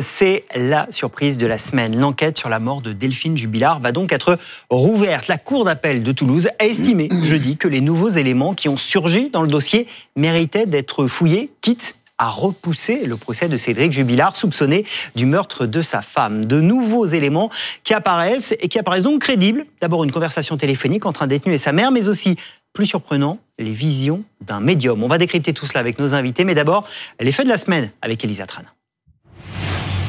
C'est la surprise de la semaine. L'enquête sur la mort de Delphine Jubilard va donc être rouverte. La Cour d'appel de Toulouse a estimé jeudi que les nouveaux éléments qui ont surgi dans le dossier méritaient d'être fouillés, quitte à repousser le procès de Cédric Jubilard, soupçonné du meurtre de sa femme. De nouveaux éléments qui apparaissent et qui apparaissent donc crédibles. D'abord une conversation téléphonique entre un détenu et sa mère, mais aussi plus surprenant, les visions d'un médium. On va décrypter tout cela avec nos invités, mais d'abord, les faits de la semaine avec Elisa Tran.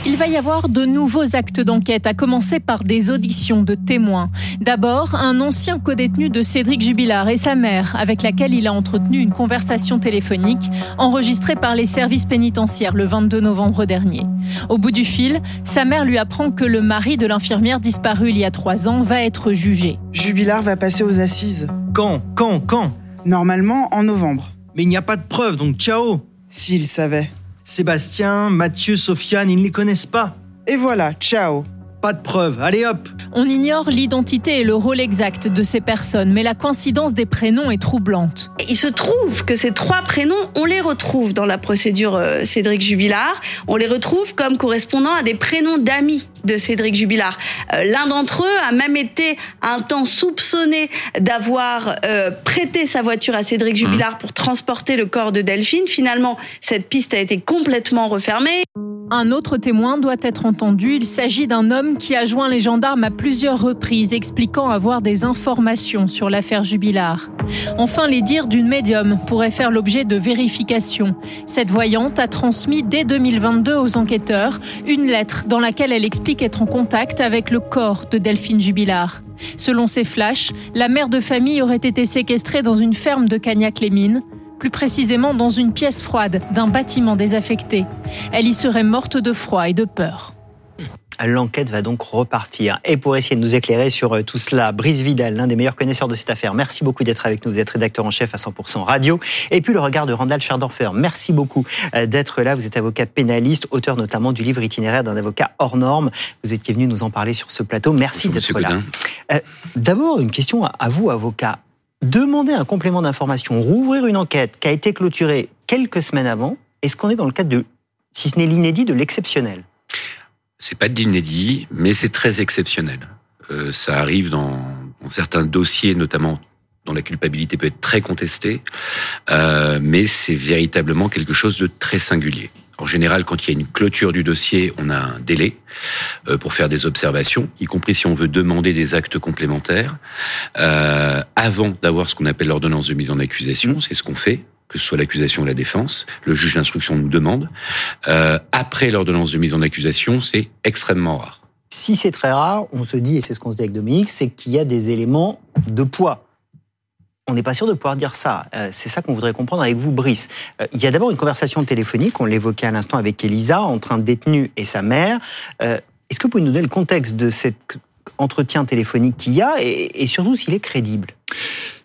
Il va y avoir de nouveaux actes d'enquête, à commencer par des auditions de témoins. D'abord, un ancien codétenu de Cédric Jubilard et sa mère, avec laquelle il a entretenu une conversation téléphonique enregistrée par les services pénitentiaires le 22 novembre dernier. Au bout du fil, sa mère lui apprend que le mari de l'infirmière disparue il y a trois ans va être jugé. Jubilard va passer aux assises. Quand? Quand? Quand? Normalement en novembre. Mais il n'y a pas de preuves, donc ciao S'il savait. Sébastien, Mathieu, Sofiane, ils ne les connaissent pas. Et voilà, ciao Pas de preuves, allez hop On ignore l'identité et le rôle exact de ces personnes, mais la coïncidence des prénoms est troublante. Il se trouve que ces trois prénoms, on les retrouve dans la procédure euh, Cédric Jubilard. On les retrouve comme correspondant à des prénoms d'amis de Cédric Jubilard. Euh, L'un d'entre eux a même été un temps soupçonné d'avoir euh, prêté sa voiture à Cédric Jubilard pour transporter le corps de Delphine. Finalement, cette piste a été complètement refermée. Un autre témoin doit être entendu. Il s'agit d'un homme qui a joint les gendarmes à plusieurs reprises, expliquant avoir des informations sur l'affaire Jubilard. Enfin, les dires d'une médium pourraient faire l'objet de vérifications. Cette voyante a transmis dès 2022 aux enquêteurs une lettre dans laquelle elle explique être en contact avec le corps de Delphine Jubilard. Selon ces flashs, la mère de famille aurait été séquestrée dans une ferme de Cagnac-les-Mines plus précisément dans une pièce froide d'un bâtiment désaffecté. Elle y serait morte de froid et de peur. L'enquête va donc repartir. Et pour essayer de nous éclairer sur euh, tout cela, Brice Vidal, l'un des meilleurs connaisseurs de cette affaire, merci beaucoup d'être avec nous. Vous êtes rédacteur en chef à 100% Radio. Et puis le regard de Randall Scherdorfer, merci beaucoup euh, d'être là. Vous êtes avocat pénaliste, auteur notamment du livre itinéraire d'un avocat hors norme. Vous étiez venu nous en parler sur ce plateau. Merci d'être là. Euh, D'abord, une question à vous, avocat. Demander un complément d'information, rouvrir une enquête qui a été clôturée quelques semaines avant, est-ce qu'on est dans le cadre de, si ce n'est l'inédit, de l'exceptionnel? C'est pas de l'inédit, mais c'est très exceptionnel. Euh, ça arrive dans, dans, certains dossiers, notamment dont la culpabilité peut être très contestée, euh, mais c'est véritablement quelque chose de très singulier. En général, quand il y a une clôture du dossier, on a un délai euh, pour faire des observations, y compris si on veut demander des actes complémentaires, euh, avant d'avoir ce qu'on appelle l'ordonnance de mise en accusation. C'est ce qu'on fait que ce soit l'accusation ou la défense. Le juge d'instruction nous demande. Euh, après l'ordonnance de mise en accusation, c'est extrêmement rare. Si c'est très rare, on se dit, et c'est ce qu'on se dit avec Dominique, c'est qu'il y a des éléments de poids. On n'est pas sûr de pouvoir dire ça. Euh, c'est ça qu'on voudrait comprendre avec vous, Brice. Euh, il y a d'abord une conversation téléphonique, on l'évoquait à l'instant avec Elisa, entre un détenu et sa mère. Est-ce que vous pouvez nous donner le contexte de cet entretien téléphonique qu'il y a et, et surtout s'il est crédible?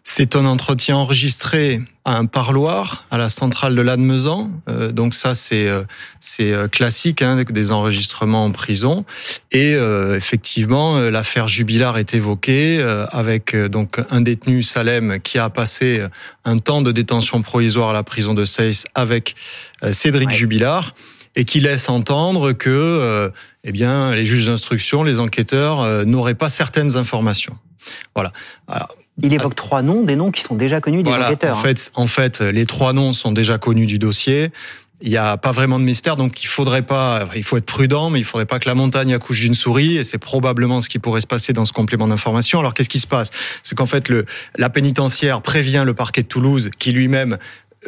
C'est un entretien enregistré à un parloir à la centrale de Lannemezan. Euh, donc ça, c'est euh, c'est classique, hein, des enregistrements en prison. Et euh, effectivement, l'affaire Jubilard est évoquée avec donc un détenu Salem qui a passé un temps de détention provisoire à la prison de Seyss avec Cédric ouais. Jubilard et qui laisse entendre que eh bien les juges d'instruction, les enquêteurs n'auraient pas certaines informations. Voilà. Alors, il évoque trois noms, des noms qui sont déjà connus des voilà, enquêteurs. En fait, en fait, les trois noms sont déjà connus du dossier. Il n'y a pas vraiment de mystère, donc il faudrait pas, il faut être prudent, mais il faudrait pas que la montagne accouche d'une souris, et c'est probablement ce qui pourrait se passer dans ce complément d'information. Alors qu'est-ce qui se passe? C'est qu'en fait, le, la pénitentiaire prévient le parquet de Toulouse, qui lui-même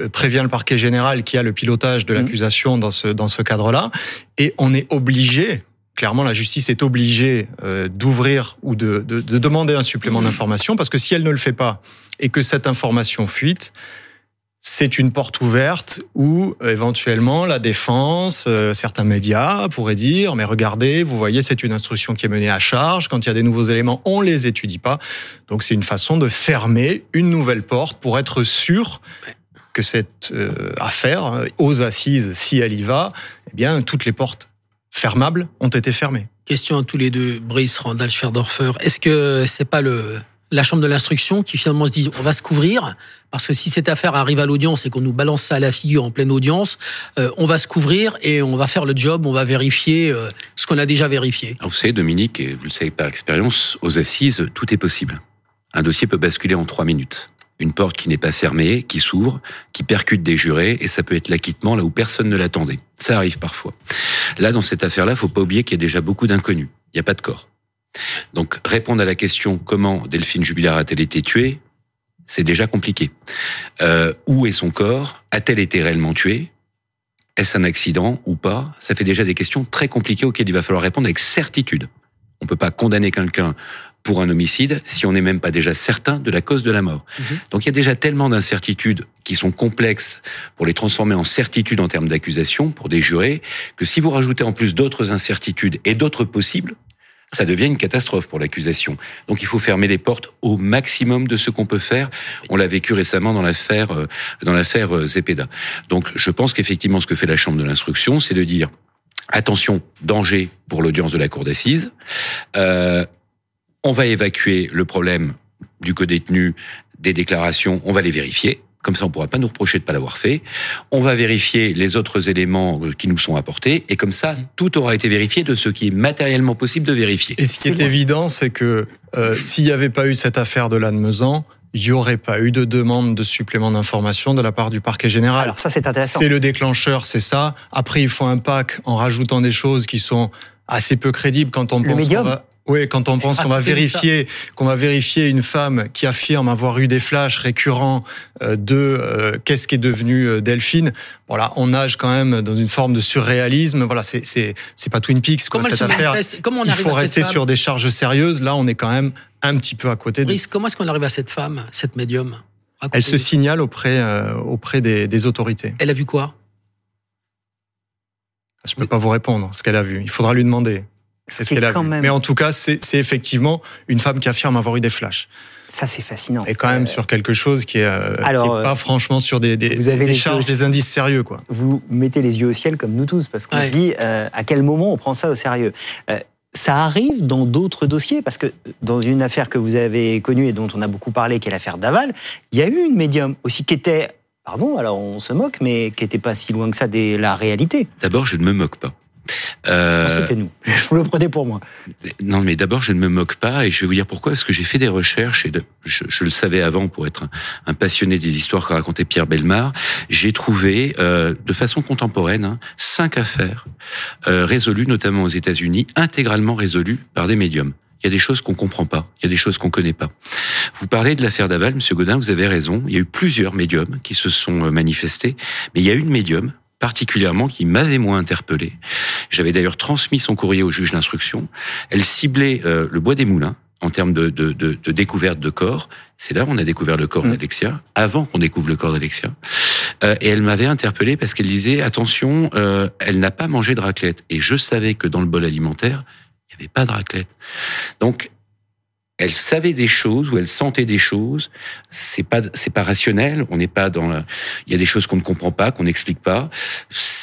euh, prévient le parquet général, qui a le pilotage de l'accusation dans ce dans ce cadre-là, et on est obligé, clairement, la justice est obligée euh, d'ouvrir ou de, de, de, demander un supplément d'information, parce que si elle ne le fait pas et que cette information fuite, c'est une porte ouverte où euh, éventuellement la défense, euh, certains médias pourraient dire mais regardez, vous voyez, c'est une instruction qui est menée à charge. Quand il y a des nouveaux éléments, on les étudie pas. Donc c'est une façon de fermer une nouvelle porte pour être sûr que cette euh, affaire aux assises, si elle y va, eh bien toutes les portes fermables ont été fermées. Question à tous les deux, Brice, Randall, Scherdorfer. Est-ce que c'est pas le la chambre de l'instruction qui finalement se dit on va se couvrir? Parce que si cette affaire arrive à l'audience et qu'on nous balance ça à la figure en pleine audience, euh, on va se couvrir et on va faire le job, on va vérifier euh, ce qu'on a déjà vérifié. Alors vous savez, Dominique, et vous le savez par expérience, aux assises, tout est possible. Un dossier peut basculer en trois minutes. Une porte qui n'est pas fermée, qui s'ouvre, qui percute des jurés, et ça peut être l'acquittement là où personne ne l'attendait. Ça arrive parfois. Là, dans cette affaire-là, faut pas oublier qu'il y a déjà beaucoup d'inconnus. Il n'y a pas de corps. Donc répondre à la question comment Delphine Jubilard a-t-elle été tuée, c'est déjà compliqué. Euh, où est son corps? A-t-elle été réellement tuée? Est-ce un accident ou pas? Ça fait déjà des questions très compliquées auxquelles il va falloir répondre avec certitude. On peut pas condamner quelqu'un pour un homicide si on n'est même pas déjà certain de la cause de la mort. Mmh. Donc il y a déjà tellement d'incertitudes qui sont complexes pour les transformer en certitudes en termes d'accusation pour des jurés que si vous rajoutez en plus d'autres incertitudes et d'autres possibles, ça devient une catastrophe pour l'accusation. Donc il faut fermer les portes au maximum de ce qu'on peut faire. On l'a vécu récemment dans l'affaire euh, dans l'affaire euh, Zepeda. Donc je pense qu'effectivement ce que fait la chambre de l'instruction, c'est de dire attention, danger pour l'audience de la cour d'assises. Euh, on va évacuer le problème du co-détenu, des déclarations, on va les vérifier. Comme ça, on ne pourra pas nous reprocher de ne pas l'avoir fait. On va vérifier les autres éléments euh, qui nous sont apportés. Et comme ça, tout aura été vérifié de ce qui est matériellement possible de vérifier. Et ce qui est, évident, c'est que euh, s'il n'y avait pas eu cette affaire de Lannemezan, il n'y aurait pas eu de demande de supplément d'information de la part du parquet général. Alors ça, c'est intéressant. C'est le déclencheur, c'est ça. Après, il faut un pack en rajoutant des choses qui sont assez peu crédibles quand on le pense médium. qu'on va... Oui, quand on pense qu'on va vérifier, qu'on va vérifier une femme qui affirme avoir eu des flashs récurrents euh, de euh, qu'est-ce qui est devenu euh, Delphine. Voilà, on nage quand même dans une forme de surréalisme. Voilà, c'est c'est c'est pas Twin Peaks quoi, cette affaire. Reste, comment on Il faut rester sur des charges sérieuses. Là, on est quand même un petit peu à côté. De... Brice, comment est-ce qu'on arrive à cette femme, cette médium? Elle se signale auprès euh, auprès des, des autorités. Elle a vu quoi? Je peux oui. pas vous répondre ce qu'elle a vu. Il faudra lui demander. C'est ce qu'elle a vu. même... Mais en tout cas, c'est effectivement une femme qui affirme avoir eu des flashs. Ça, c'est fascinant. Et quand même euh... sur quelque chose qui est, euh, Alors, qui est pas franchement sur des, des, vous avez des charges, des indices sérieux. Quoi. Vous mettez les yeux au ciel comme nous tous, parce qu'on Ouais. dit euh, à quel moment on prend ça au sérieux. Euh, ça arrive dans d'autres dossiers, parce que dans une affaire que vous avez connue et dont on a beaucoup parlé, qui est l'affaire Daval, il y a eu une médium aussi qui était, pardon, alors on se moque, mais qui n'était pas si loin que ça de la réalité. D'abord, je ne me moque pas. Euh... Nous. Vous le prenez pour moi. Non, mais d'abord, je ne me moque pas et je vais vous dire pourquoi. Parce que j'ai fait des recherches et de, je, je, le savais avant pour être un, un, passionné des histoires que racontait Pierre Belmar. J'ai trouvé, euh, de façon contemporaine, hein, cinq affaires euh, résolues, notamment aux États-Unis, intégralement résolues par des médiums. Il y a des choses qu'on comprend pas, il y a des choses qu'on connaît pas. Vous parlez de l'affaire Daval, Monsieur Godin, vous avez raison. Il y a eu plusieurs médiums qui se sont manifestés, mais il y a une médium particulièrement qui m'avait moins interpellé. J'avais d'ailleurs transmis son courrier au juge d'instruction. Elle ciblait euh, le bois des moulins en termes de, de, de, de découverte de corps. C'est là où on a découvert le corps mmh. d'Alexia, avant qu'on découvre le corps d'Alexia. Euh, et elle m'avait interpellé parce qu'elle disait attention, euh, elle n'a pas mangé de raclette. Et je savais que dans le bol alimentaire, il n'y avait pas de raclette. Donc elle savait des choses ou elle sentait des choses. C'est pas c'est pas rationnel. On n'est pas dans. La... Il y a des choses qu'on ne comprend pas, qu'on n'explique pas.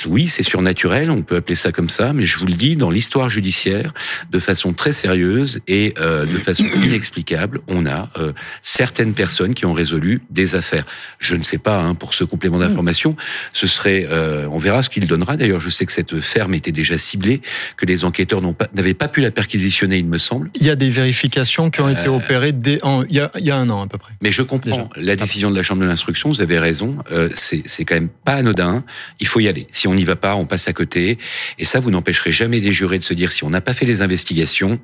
Oui, c'est surnaturel. On peut appeler ça comme ça, mais je vous le dis, dans l'histoire judiciaire, de façon très sérieuse et euh, de façon inexplicable, on a euh, certaines personnes qui ont résolu des affaires. Je ne sais pas hein, pour ce complément d'information. Ce serait. Euh, on verra ce qu'il donnera. D'ailleurs, je sais que cette ferme était déjà ciblée, que les enquêteurs pas n'avaient pas pu la perquisitionner, il me semble. Il y a des vérifications qui ont été opérées dès, en, il, y a, il y a un an à peu près. Mais je comprends Déjà. la décision de la Chambre de l'instruction, vous avez raison, euh, c'est quand même pas anodin, il faut y aller. Si on n'y va pas, on passe à côté, et ça, vous n'empêcherez jamais des jurés de se dire, si on n'a pas fait les investigations,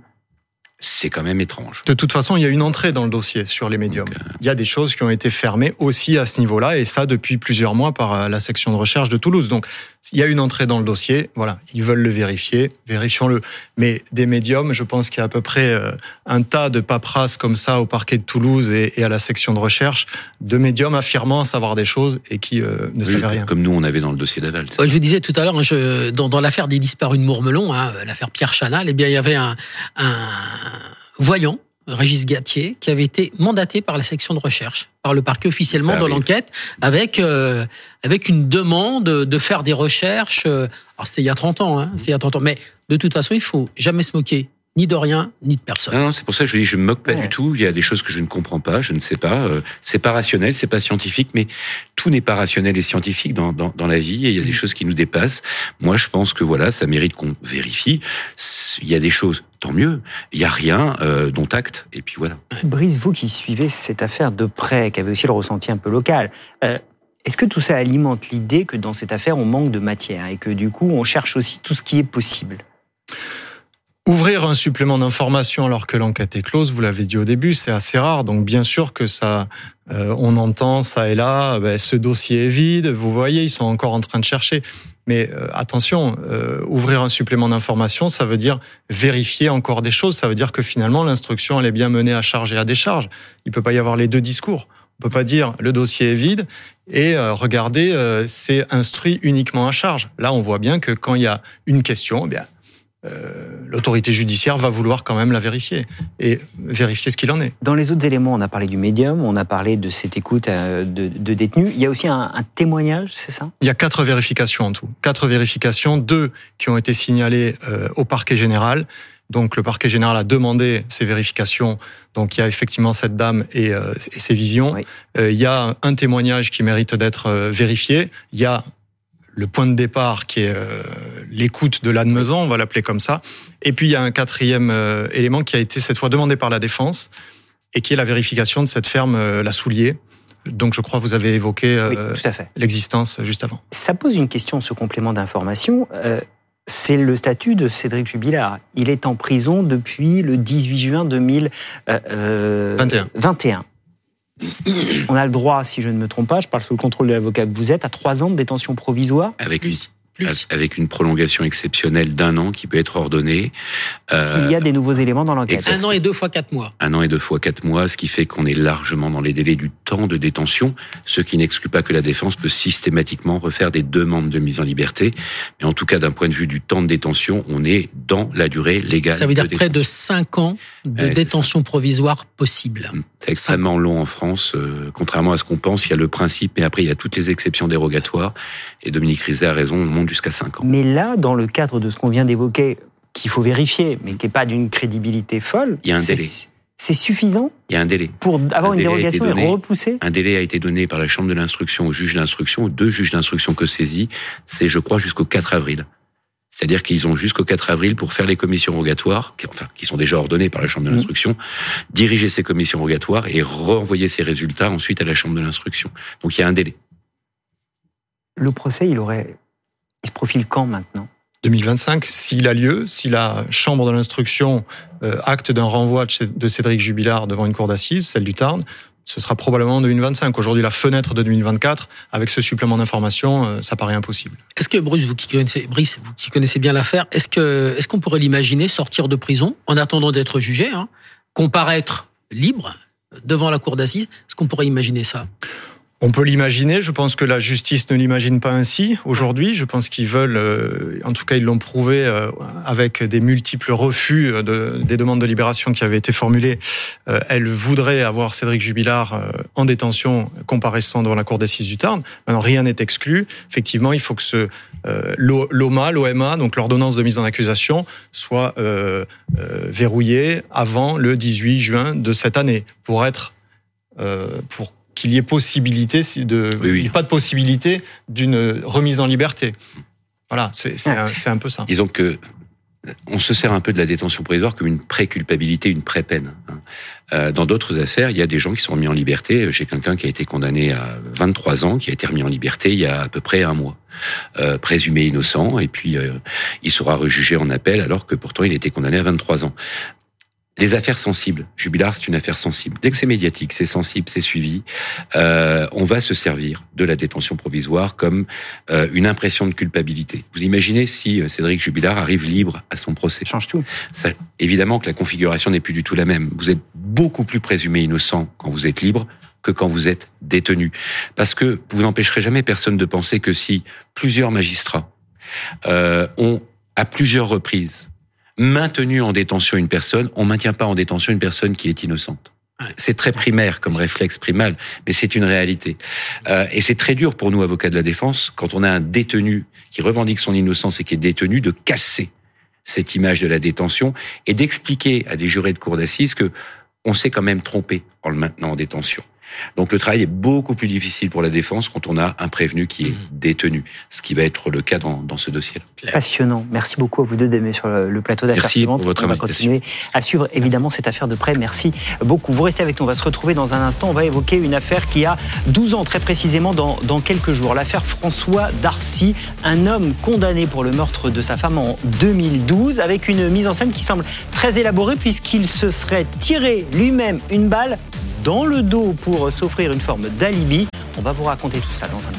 c'est quand même étrange. De toute façon, il y a une entrée dans le dossier sur les médiums. Euh... Il y a des choses qui ont été fermées aussi à ce niveau-là, et ça depuis plusieurs mois par euh, la section de recherche de Toulouse. Donc, il y a une entrée dans le dossier. Voilà, ils veulent le vérifier, vérifions-le. Mais des médiums, je pense qu'il y a à peu près euh, un tas de paperasses comme ça au parquet de Toulouse et, et à la section de recherche de médiums affirmant savoir des choses et qui euh, ne oui, savaient rien. Comme nous, on avait dans le dossier d'Aval. Je vous disais tout à l'heure, je, dans, dans l'affaire des disparus de Mourmelon, hein, l'affaire Pierre Chanal, eh bien, il y avait un, un voyant, Régis Gatier, qui avait été mandaté par la section de recherche, par le parquet officiellement dans l'enquête, avec euh, avec une demande de faire des recherches. Euh, alors c'était il y a 30 ans, hein, c'est il y a 30 ans, mais de toute façon, il faut jamais se moquer ni de rien, ni de personne. Non, non c'est pour ça que je dis, je me moque pas Ouais. du tout. Il y a des choses que je ne comprends pas, je ne sais pas. Euh, C'est pas rationnel, c'est pas scientifique, mais tout n'est pas rationnel et scientifique dans, dans, dans la vie. Et il y a des choses qui nous dépassent. Moi, je pense que voilà, ça mérite qu'on vérifie. Il y a des choses, tant mieux. Il y a rien, euh, dont acte. Et puis voilà. Brice, vous qui suivez cette affaire de près, qui avez aussi le ressenti un peu local, euh, est-ce que tout ça alimente l'idée que dans cette affaire, on manque de matière et que du coup, on cherche aussi tout ce qui est possible? Ouvrir un supplément d'information alors que l'enquête est close, vous l'avez dit au début, c'est assez rare. Donc bien sûr que ça, euh, on entend ça et là, ben, ce dossier est vide. Vous voyez, ils sont encore en train de chercher. Mais euh, attention, euh, ouvrir un supplément d'information, ça veut dire vérifier encore des choses. Ça veut dire que finalement l'instruction elle est bien menée à charge et à décharge. Il peut pas y avoir les deux discours. On peut pas dire le dossier est vide et euh, regardez, euh, c'est instruit uniquement à charge. Là, on voit bien que quand il y a une question, eh bien euh, l'autorité judiciaire va vouloir quand même la vérifier et vérifier ce qu'il en est. Dans les autres éléments, on a parlé du médium, on a parlé de cette écoute euh, de, de détenus. Il y a aussi un, un témoignage, c'est ça? Il y a quatre vérifications en tout. Quatre vérifications, deux qui ont été signalées euh, au parquet général. Donc le parquet général a demandé ces vérifications. Donc il y a effectivement cette dame et, euh, et ses visions. Oui. Euh, il y a un témoignage qui mérite d'être euh, vérifié. Il y a le point de départ qui est euh, l'écoute de l'admesant, on va l'appeler comme ça. Et puis il y a un quatrième euh, élément qui a été cette fois demandé par la défense et qui est la vérification de cette ferme euh, La Soulier. Donc je crois que vous avez évoqué Oui, l'existence juste avant. Ça pose une question, ce complément d'information. C'est le statut de Cédric Jubilard. Il est en prison depuis le 18 juin 2021. 21. On a le droit, si je ne me trompe pas, je parle sous le contrôle de l'avocat que vous êtes, à trois ans de détention provisoire. Avec une, Plus. Avec une prolongation exceptionnelle d'un an qui peut être ordonnée. Euh, S'il y a des nouveaux éléments dans l'enquête. Un an et deux fois quatre mois. un an et deux fois quatre mois, ce qui fait qu'on est largement dans les délais du temps de détention, ce qui n'exclut pas que la défense peut systématiquement refaire des demandes de mise en liberté. Mais en tout cas, d'un point de vue du temps de détention, on est dans la durée légale. Ça veut dire de près de cinq ans de Ouais, détention provisoire possible. C'est extrêmement long en France, euh, contrairement à ce qu'on pense. Il y a le principe, mais après il y a toutes les exceptions dérogatoires. Et Dominique Rizet a raison, on monte jusqu'à cinq ans. Mais là, dans le cadre de ce qu'on vient d'évoquer, qu'il faut vérifier, mais qui n'est pas d'une crédibilité folle, Il y a un c'est- délai. c'est suffisant Il y a un délai. pour avoir Un une dérogation et donné. repousser Un délai a été donné par la Chambre de l'instruction au juge d'instruction, aux deux juges d'instruction que saisit. C'est, je crois, jusqu'au 4 avril. C'est-à-dire qu'ils ont jusqu'au 4 avril pour faire les commissions rogatoires, qui, enfin, qui sont déjà ordonnées par la Chambre de Mhm. l'instruction, diriger ces commissions rogatoires et renvoyer ces résultats ensuite à la Chambre de l'instruction. Donc il y a un délai. Le procès, il aurait. Il se profile quand maintenant 2025, s'il a lieu, si la Chambre de l'instruction euh, acte d'un renvoi de Cé- de Cédric Jubilard devant une cour d'assises, celle du Tarn, ce sera probablement en 2025. Aujourd'hui, la fenêtre de 2024, avec ce supplément d'information, euh, ça paraît impossible. Est-ce que Bruce, vous qui connaissez, Brice, vous qui connaissez bien l'affaire, est-ce que est-ce qu'on pourrait l'imaginer sortir de prison en attendant d'être jugé, hein, comparaître libre devant la cour d'assises? Est-ce qu'on pourrait imaginer ça? On peut l'imaginer. Je pense que la justice ne l'imagine pas ainsi aujourd'hui. Je pense qu'ils veulent, euh, en tout cas, ils l'ont prouvé euh, avec des multiples refus de, des demandes de libération qui avaient été formulées. Euh, elle voudrait avoir Cédric Jubilard euh, en détention, comparaissant devant la cour d'assises du Tarn. Maintenant, rien n'est exclu. Effectivement, il faut que ce euh, l'O- l'OMA, l'OMA, donc l'ordonnance de mise en accusation, soit euh, euh, verrouillée avant le 18 juin de cette année pour être euh, pour qu'il y ait possibilité si de Oui, oui. il y ait pas de possibilité d'une remise en liberté. Voilà, c'est c'est un, un peu ça. Disons que on se sert un peu de la détention provisoire comme une pré-culpabilité, une pré-peine. hein. Euh, Dans d'autres affaires, il y a des gens qui sont remis en liberté. J'ai quelqu'un qui a été condamné à 23 ans, qui a été remis en liberté il y a à peu près un mois, euh, présumé innocent, et puis euh, il sera rejugé en appel alors que pourtant il était condamné à 23 ans. Les affaires sensibles, Jubilard, c'est une affaire sensible. Dès que c'est médiatique, c'est sensible, c'est suivi, euh, on va se servir de la détention provisoire comme euh, une impression de culpabilité. Vous imaginez si euh, Cédric Jubilard arrive libre à son procès change tout. ça, évidemment que la configuration n'est plus du tout la même. Vous êtes beaucoup plus présumé innocent quand vous êtes libre que quand vous êtes détenu. Parce que vous n'empêcherez jamais personne de penser que si plusieurs magistrats euh, ont, à plusieurs reprises, maintenu en détention une personne, on maintient pas en détention une personne qui est innocente. C'est très primaire comme réflexe primal, mais c'est une réalité. Euh, et c'est très dur pour nous, avocats de la défense, quand on a un détenu qui revendique son innocence et qui est détenu, de casser cette image de la détention et d'expliquer à des jurés de cour d'assises que on s'est quand même trompé en le maintenant en détention. Donc le travail est beaucoup plus difficile pour la défense quand on a un prévenu qui est Mhm. détenu, ce qui va être le cas dans, dans ce dossier-là. Passionnant. Merci beaucoup à vous deux d'aimer sur le, le plateau d'affaires Merci pour votre On va continuer à suivre évidemment cette affaire de près. Merci beaucoup. Vous restez avec nous. On va se retrouver dans un instant. On va évoquer une affaire qui a 12 ans très précisément dans, dans quelques jours. L'affaire François Darcy, un homme condamné pour le meurtre de sa femme en 2012 avec une mise en scène qui semble très élaborée puisqu'il se serait tiré lui-même une balle dans le dos pour s'offrir une forme d'alibi. On va vous raconter tout ça dans un.